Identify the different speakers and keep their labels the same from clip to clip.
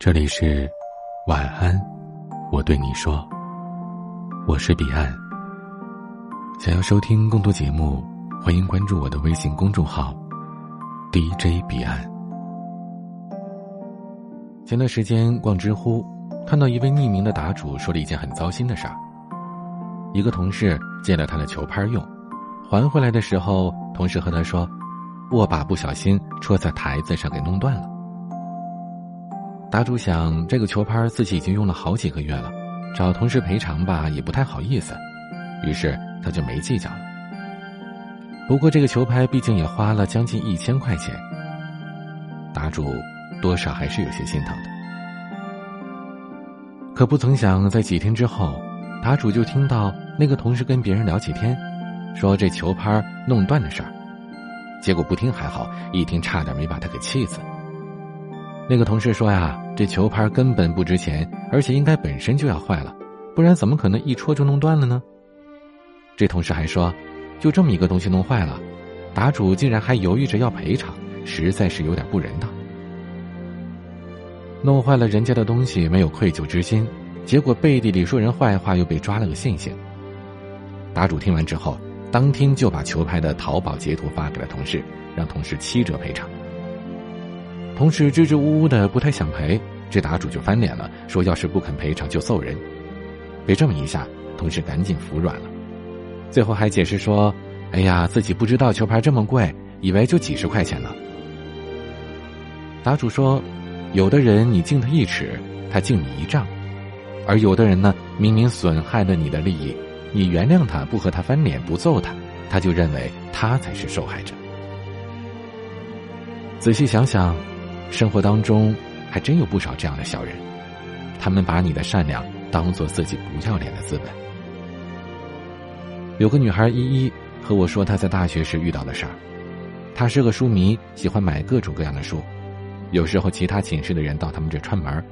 Speaker 1: 这里是晚安，我对你说，我是彼岸。想要收听更多节目，欢迎关注我的微信公众号 DJ 彼岸。前段时间逛知乎，看到一位匿名的答主说了一件很糟心的事儿：一个同事借了他的球拍用，还回来的时候，同事和他说。握把不小心戳在台子上，给弄断了。答主想，这个球拍自己已经用了好几个月了，找同事赔偿吧也不太好意思，于是他就没计较了。不过这个球拍毕竟也花了将近一千块钱，答主多少还是有些心疼的。可不曾想，在几天之后，答主就听到那个同事跟别人聊起天，说这球拍弄断的事儿。结果不听还好，一听差点没把他给气死。那个同事说呀：“这球拍根本不值钱，而且应该本身就要坏了，不然怎么可能一戳就弄断了呢？”这同事还说：“就这么一个东西弄坏了，答主竟然还犹豫着要赔偿，实在是有点不人道。弄坏了人家的东西没有愧疚之心，结果背地里说人坏话又被抓了个现行。”答主听完之后。当天就把球拍的淘宝截图发给了同事，让同事七折赔偿。同事支支吾吾的不太想赔，这答主就翻脸了，说要是不肯赔偿就揍人。被这么一下，同事赶紧服软了，最后还解释说：“哎呀，自己不知道球拍这么贵，以为就几十块钱呢。”答主说：“有的人你敬他一尺，他敬你一丈；而有的人呢，明明损害了你的利益。”你原谅他，不和他翻脸，不揍他，他就认为他才是受害者。仔细想想，生活当中还真有不少这样的小人，他们把你的善良当做自己不要脸的资本。有个女孩依依和我说她在大学时遇到的事儿，她是个书迷，喜欢买各种各样的书，有时候其他寝室的人到他们这串门，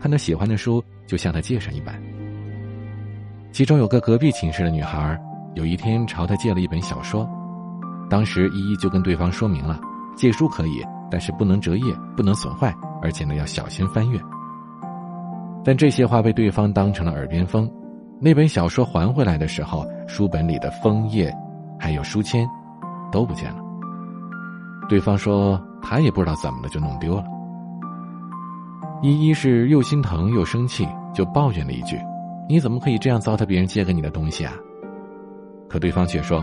Speaker 1: 看到喜欢的书就向她介绍一本。其中有个隔壁寝室的女孩，有一天朝他借了一本小说，当时依依就跟对方说明了，借书可以，但是不能折页，不能损坏，而且呢要小心翻阅。但这些话被对方当成了耳边风，那本小说还回来的时候，书本里的枫叶，还有书签，都不见了。对方说他也不知道怎么的就弄丢了。依依是又心疼又生气，就抱怨了一句。你怎么可以这样糟蹋别人借给你的东西啊？可对方却说：“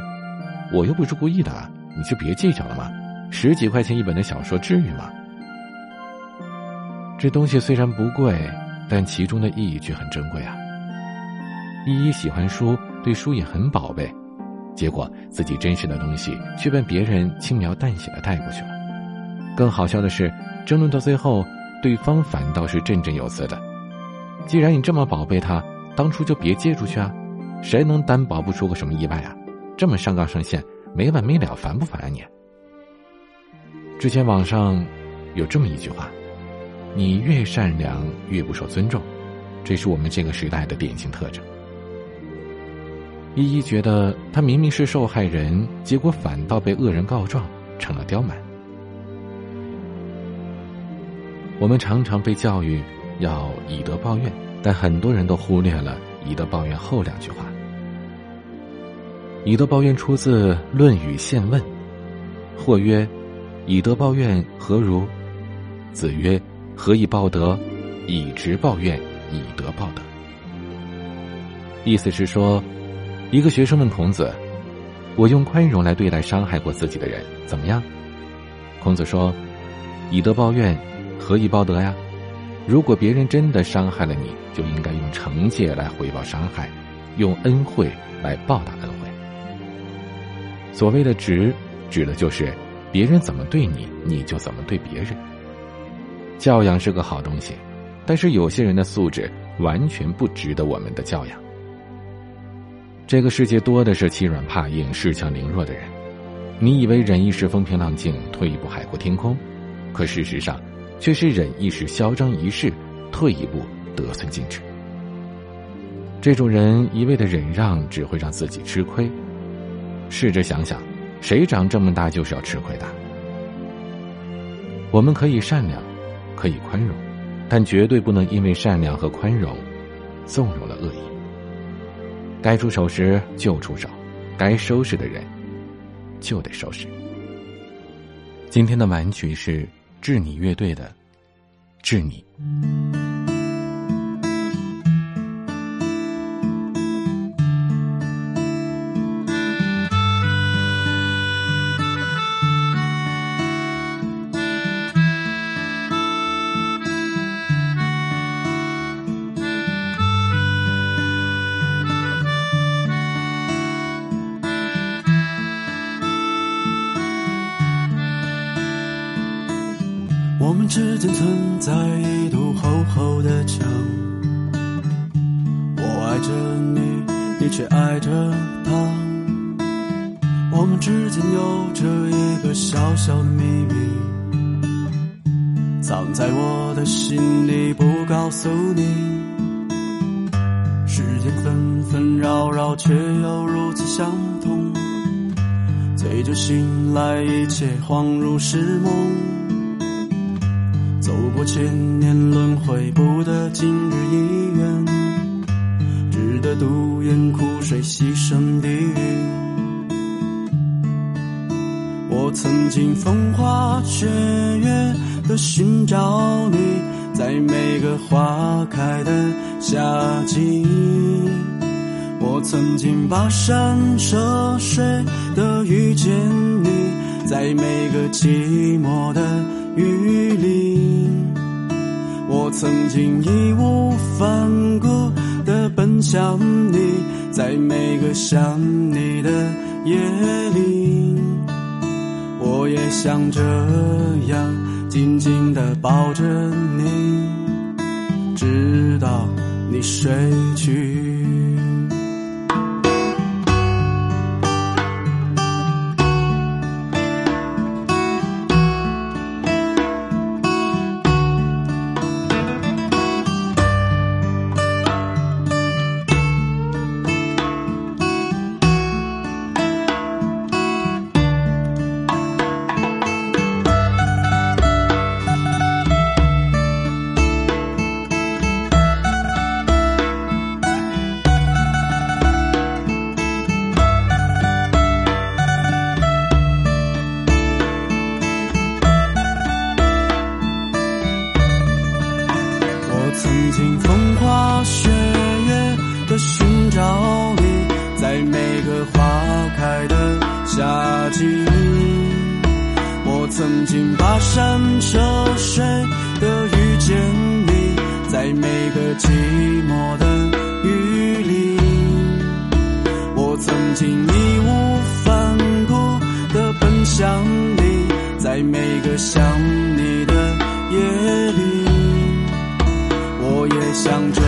Speaker 1: 我又不是故意的，你就别计较了嘛。十几块钱一本的小说，至于吗？这东西虽然不贵，但其中的意义却很珍贵啊。依依喜欢书，对书也很宝贝，结果自己珍视的东西却被别人轻描淡写的带过去了。更好笑的是，争论到最后，对方反倒是振振有词的：既然你这么宝贝它。”当初就别借出去啊！谁能担保不出个什么意外啊？这么上纲上线，没完没了，烦不烦啊你？之前网上有这么一句话：“你越善良越不受尊重。”这是我们这个时代的典型特征。依依觉得她明明是受害人，结果反倒被恶人告状，成了刁蛮。我们常常被教育要以德报怨。但很多人都忽略了以德报怨后两句话。以德报怨出自《论语宪问》，或曰：“以德报怨何如？”子曰：“何以报德？以直报怨，以德报德。”意思是说，一个学生问孔子：“我用宽容来对待伤害过自己的人，怎么样？”孔子说：“以德报怨，何以报德呀？”如果别人真的伤害了你，就应该用惩戒来回报伤害，用恩惠来报答恩惠。所谓的“直”，指的就是别人怎么对你，你就怎么对别人。教养是个好东西，但是有些人的素质完全不值得我们的教养。这个世界多的是欺软怕硬、恃强凌弱的人，你以为忍一时风平浪静，退一步海阔天空，可事实上。却是忍一时嚣张一世，退一步得寸进尺。这种人一味的忍让，只会让自己吃亏。试着想想，谁长这么大就是要吃亏的？我们可以善良，可以宽容，但绝对不能因为善良和宽容，纵容了恶意。该出手时就出手，该收拾的人就得收拾。今天的晚曲是致你乐队的《致你》。
Speaker 2: 们之间存在一堵厚厚的墙，我爱着你，你却爱着他。我们之间有着一个小小的秘密，藏在我的心里，不告诉你。时间纷纷扰扰，却又如此相同。醉酒醒来，一切恍如是梦。走过千年轮回，不得今日一缘，只得独饮苦水，牺牲地狱。我曾经风花雪月的寻找你，在每个花开的夏季。我曾经跋山涉水的遇见你，在每个寂寞的雨里。我曾经义无反顾地奔向你，在每个想你的夜里，我也想这样紧紧地抱着你，直到你睡去。跋山涉水的遇见你，在每个寂寞的雨里。我曾经义无反顾的奔向你，在每个想你的夜里。我也想着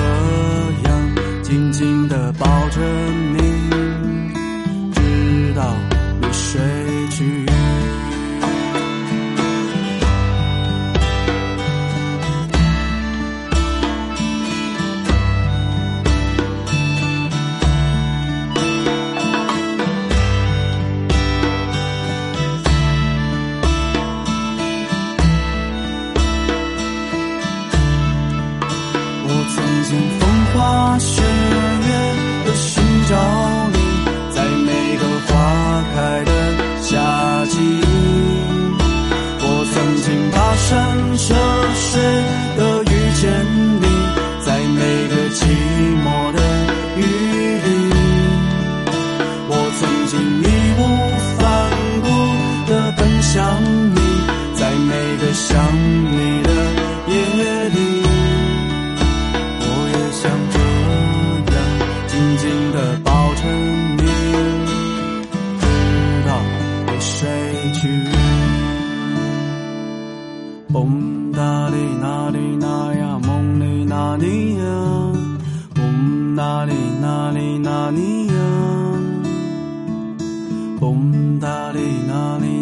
Speaker 2: 就是蹦哒哩啊哩。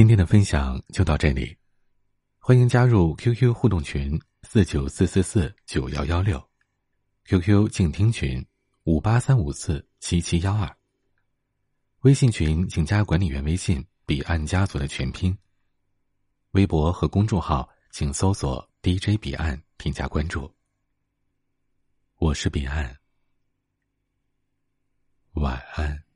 Speaker 1: 今天的分享就到这里，欢迎加入 QQ 互动群四九四四四九幺幺六，QQ 静听群五八三五四七七幺二。微信群请加管理员微信“彼岸家族”的全拼。微博和公众号请搜索 “DJ 彼岸”添加关注。我是彼岸，晚安。